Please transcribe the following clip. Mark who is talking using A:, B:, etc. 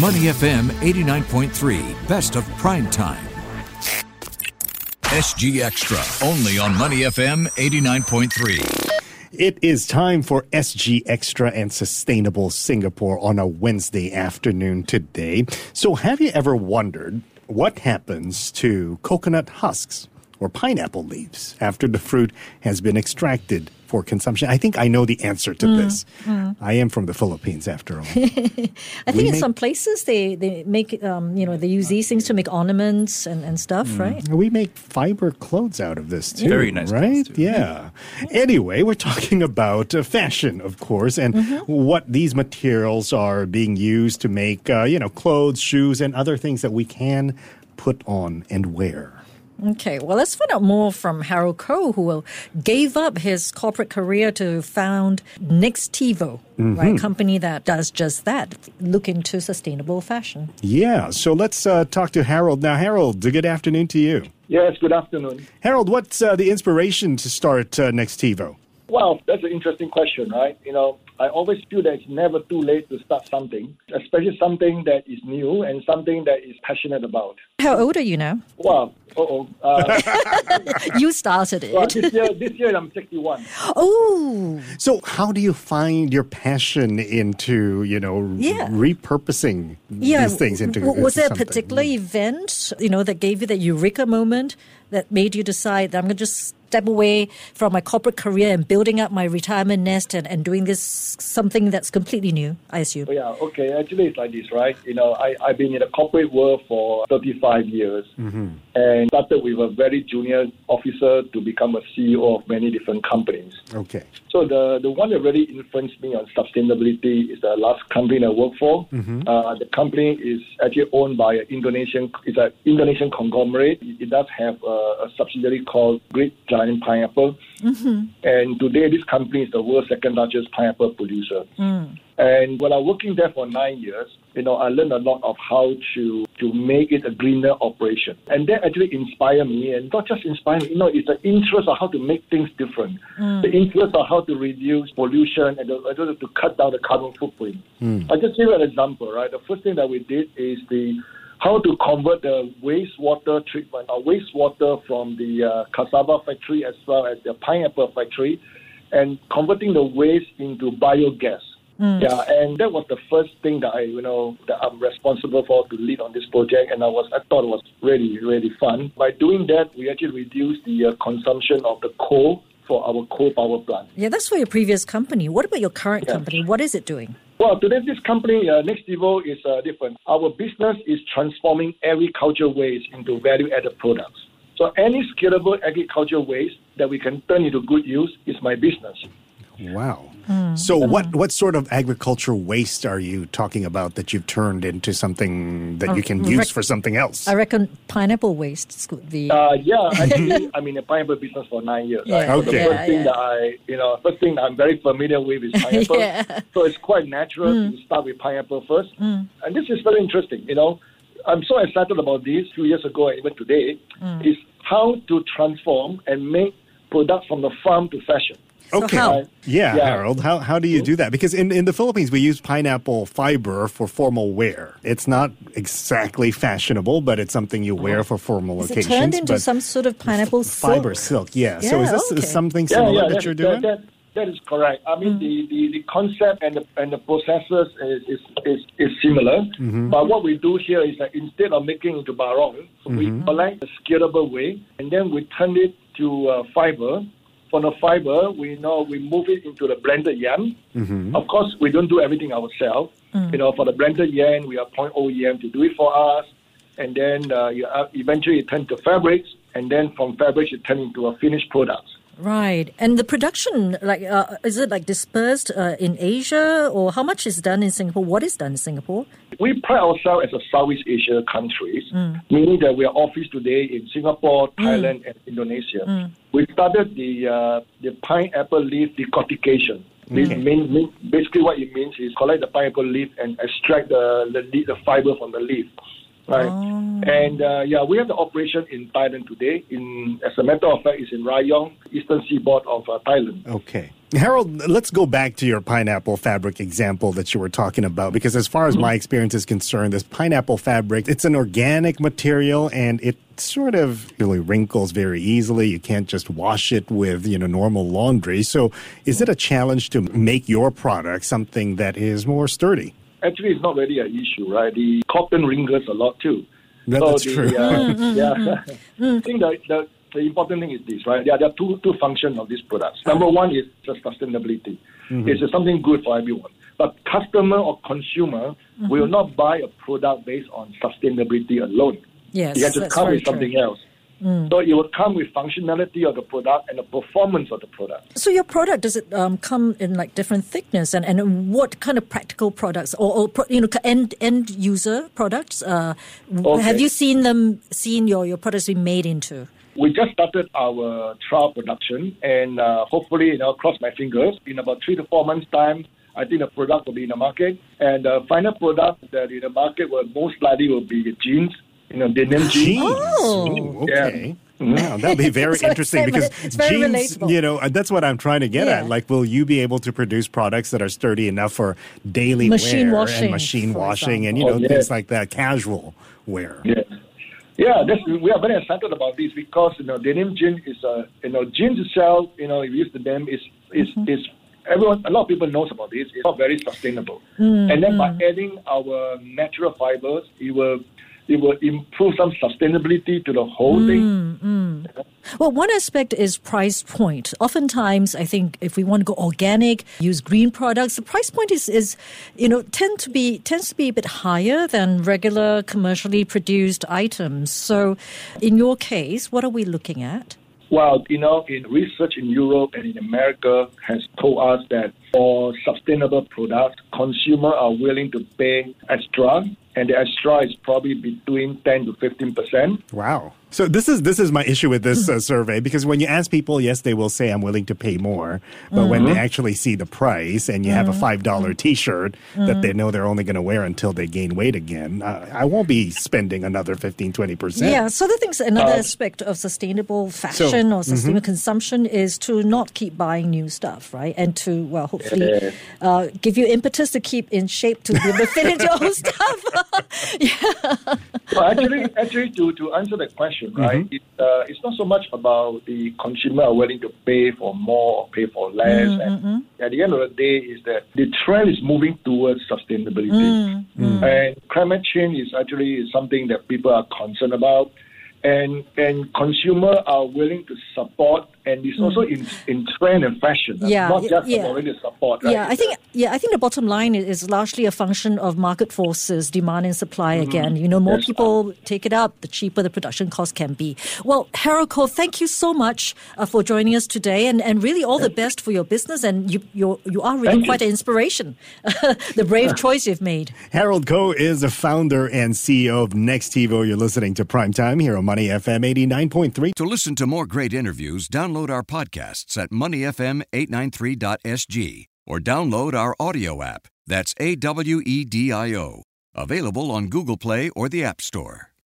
A: Money FM 89.3, best of prime time. SG Extra, only on Money FM 89.3.
B: It is time for SG Extra and Sustainable Singapore on a Wednesday afternoon today. So, have you ever wondered what happens to coconut husks or pineapple leaves after the fruit has been extracted for consumption? I think I know the answer to this. I am from the Philippines, after all.
C: I think
B: We
C: in
B: make-
C: some places they, they make um, you know they use these things to make ornaments and, and stuff,
B: Mm.
C: right?
B: We make fiber clothes out of this too.
D: Very nice
B: right?
D: clothes, too.
B: Yeah. Anyway, we're talking about uh, fashion, of course, and what these materials are being used to make, uh, you know, clothes, shoes, and other things that we can put on and wear.
C: Okay, well let's find out more from Harold Coe, who gave up his corporate career to found Nextivo,
B: Mm-hmm.
C: right? Company that does just that, look into sustainable fashion.
B: Yeah. So let's uh, talk to Harold now. Harold, good afternoon to you.
E: Yes, good afternoon.
B: Harold, what's uh, the inspiration to start uh, Nextivo?
E: Well, that's an interesting question, right? You know, I always feel that it's never too late to start something, especially something that is new and something that is passionate about.
C: How old are you now?
E: Well, uh-oh. Uh,
C: you started
E: well,
C: it.
E: this year, this year I'm 61.
C: oh,
B: So, how do you find your passion into, you know,
C: Yeah.
B: repurposing
C: yeah.
B: these things into?
C: w- was
B: into
C: there a
B: something?
C: particular event, you know, that gave you that eureka moment that made you decide that I'm going to just step away from my corporate career and building up my retirement nest and, and doing this something that's completely new? I assume.
E: Oh, yeah, okay. Actually, it's like this, right? You know, I, I've been in the corporate world for 35 years and started with a very junior officer to become a CEO of many different companies.
B: Okay.
E: So the the one that really influenced me on sustainability is the last company I worked for. Uh, the company is actually owned by an Indonesian. It's an Indonesian conglomerate. It, it does have a, a subsidiary called Great Giant Pineapple, mm-hmm. and today this company is the world's second largest pineapple producer. Mm. And when I was working there for nine years, you know, I learned a lot of how to to make it a greener operation, and that actually inspired me. And not just inspire me, you know, it's the interest of how to make things different, mm. the interest of how to reduce pollution and the, and to cut down the carbon footprint. Mm. I'll just give you an example, right? The first thing that we did is the how to convert the wastewater treatment or wastewater from the uh, cassava factory as well as the pineapple factory, and converting the waste into biogas. Yeah, and that was the first thing that I, you know, that I'm responsible for to lead on this project, and I was, I thought it was really, really fun. By doing that, we actually reduced the uh, consumption of the coal for our coal power plant.
C: Yeah, that's for your previous company. What about your current
E: Yeah.
C: company? What is it doing?
E: Well, today this company, uh, Next Evo, is uh, different. Our business is transforming agricultural waste into value-added products. So any scalable agricultural waste that we can turn into good use is my business.
B: Wow. So, what what sort of agricultural waste are you talking about that you've turned into something that you can
C: Uh,
B: use
C: rec-
B: for something else?
C: I reckon pineapple waste could be.
E: Uh, yeah, actually, I'm in the pineapple business for nine years. Yeah. right?
C: Yeah,
E: So the
B: Okay.
E: first
C: yeah,
E: thing
C: yeah.
E: that I, you know, first thing I'm very familiar with is pineapple.
C: Yeah. Mm.
E: So it's quite natural to start with pineapple first. And this is very interesting. You know, I'm so excited about this. A few years ago and even today
C: Mm.
E: is how to transform and make products from the farm to fashion.
C: So
B: okay.
C: how?
B: Yeah,
E: Yeah.
B: Harold. How how do you do that? Because in, in the Philippines we use pineapple fiber for formal wear. It's not exactly fashionable, but it's something you wear for formal
C: Is it
B: occasions.
C: turned into
B: but
C: some sort of pineapple
B: fiber
C: silk?
B: silk. Yeah. so is this
C: okay.
B: something
E: Yeah,
B: similar
E: yeah,
B: that you're doing?
E: That, that is correct. I mean, mm-hmm. the, the, the concept and the, and the processes is, is, is, is similar. Mm-hmm. But what we do here is that instead of making it into barong, we mm-hmm. collect the scalable way and then we turn it to uh, fiber. From the fiber, we know we move it into the blended yarn. Of course, we don't do everything ourselves. You know, for the blended yarn, we appoint OEM to do it for us, and then uh, you, uh, eventually it turns to fabrics, and then from fabrics it turns into a finished product.
C: Right. And the production, like, uh, is it like dispersed uh, in Asia or how much is done in Singapore? What is done in Singapore?
E: We pride ourselves as a Southeast Asia countries, meaning that we are office today in Singapore, Thailand, and Indonesia. We started the uh, the pineapple leaf decortication. This mean, mean, basically, what it means is collect the pineapple leaf and extract the the, the fiber from the leaf. Right. And uh, yeah, we have the operation in Thailand today. In as a matter of fact, it's in Rayong, eastern seaboard of uh, Thailand.
B: Okay. Harold, let's go back to your pineapple fabric example that you were talking about because as far as my experience is concerned, this pineapple fabric, it's an organic material and it sort of really wrinkles very easily. You can't just wash it with, you know, normal laundry. So, is it a challenge to make your product something that is more sturdy?
E: Actually, it's not really an issue, right? The cotton wrinkles a lot too.
B: That-
E: So
B: that's
E: the,
B: true.
E: uh, mm, mm, yeah. Mm, I think the, the, the important thing is this, right? There, there are two, two functions of these products. Number one is the sustainability. Mm-hmm. It's just something good for everyone. But customer or consumer mm-hmm. will not buy a product based on sustainability alone.
C: Yes,
E: it has to
C: that's
E: come
C: very
E: with
C: true.
E: something else. So it will come with functionality of the product and the performance of the product.
C: So your product does it um, come in like different thickness and, and what kind of practical products or, or you know end end user products? Uh,
E: Okay.
C: Have you seen them seen your your products be made into?
E: We just started our trial production, and uh, hopefully, you know, cross my fingers. In about three to four months' time, I think the product will be in the market, and the final product that in the market will most likely will be jeans, you know, denim jeans.
B: Jeans.
C: Oh.
B: Ooh,
E: Yeah.
B: okay. Wow, that'll be very interesting because jeans, you know, uh, that's what I'm trying to get
C: Yeah.
B: at. Like, will you be able to produce products that are sturdy enough for daily
C: Machine
B: wear
C: washing,
B: and machine
C: for
B: washing and, you know,
E: Oh,
B: things like that, casual wear?
E: Yeah. Yeah, that's, we are very excited about this because you know denim jeans is uh, you know jeans itself you know if you use the denim is is is everyone a lot of people knows about this. It's not very sustainable, and then by adding our natural fibers, it will it will improve some sustainability to the whole thing. Mm, mm.
C: Well, one aspect is price point. Oftentimes, I think if we want to go organic, use green products, the price point is, is you know, tend to be tends to be a bit higher than regular commercially produced items. So, in your case, what are we looking at?
E: Well, you know, in research in Europe and in America has told us that for sustainable products, consumers are willing to pay extra, and the is probably between 10 to 15 percent.
B: Wow. So this is this is my issue with this uh, survey because when you ask people, yes, they will say I'm willing to pay more, but when they actually see the price and you have a five dollar T-shirt that they know they're only going to wear until they gain weight again, uh, I won't be spending another 15, 20 percent.
C: Yeah, so the things another aspect of sustainable fashion or sustainable consumption is to not keep buying new stuff, right? And to well, hopefully, uh, give you impetus to keep in shape to be able to fit into your old stuff.
E: Well, actually, actually, to, to answer the question, right, mm-hmm. it, uh, it's not so much about the consumer are willing to pay for more or pay for less. Mm, and mm, mm. at the end of the day, is that the trend is moving towards sustainability, and climate change is actually something that people are concerned about. And and consumer are willing to support, and it's also in in trend and fashion.
C: Yeah,
E: not just
C: yeah.
E: about willing support. Right?
C: Yeah, I think yeah, I think the bottom line is, is largely a function of market forces, demand and supply. Again, you know, more
E: Yes.
C: people take it up, the cheaper the production cost can be. Well, Harold Coe, thank you so much uh, for joining us today, and, and really all the best for your business. And you you you are really
E: Thank you.
C: quite an inspiration. the brave choice you've made.
B: Harold Coe is the founder and CEO of Nextivo. You're listening to Primetime here on Money FM 89.3.
A: To listen to more great interviews, download our podcasts at moneyfm893.sg or download our audio app. That's A W E D I O. Available on Google Play or the App Store.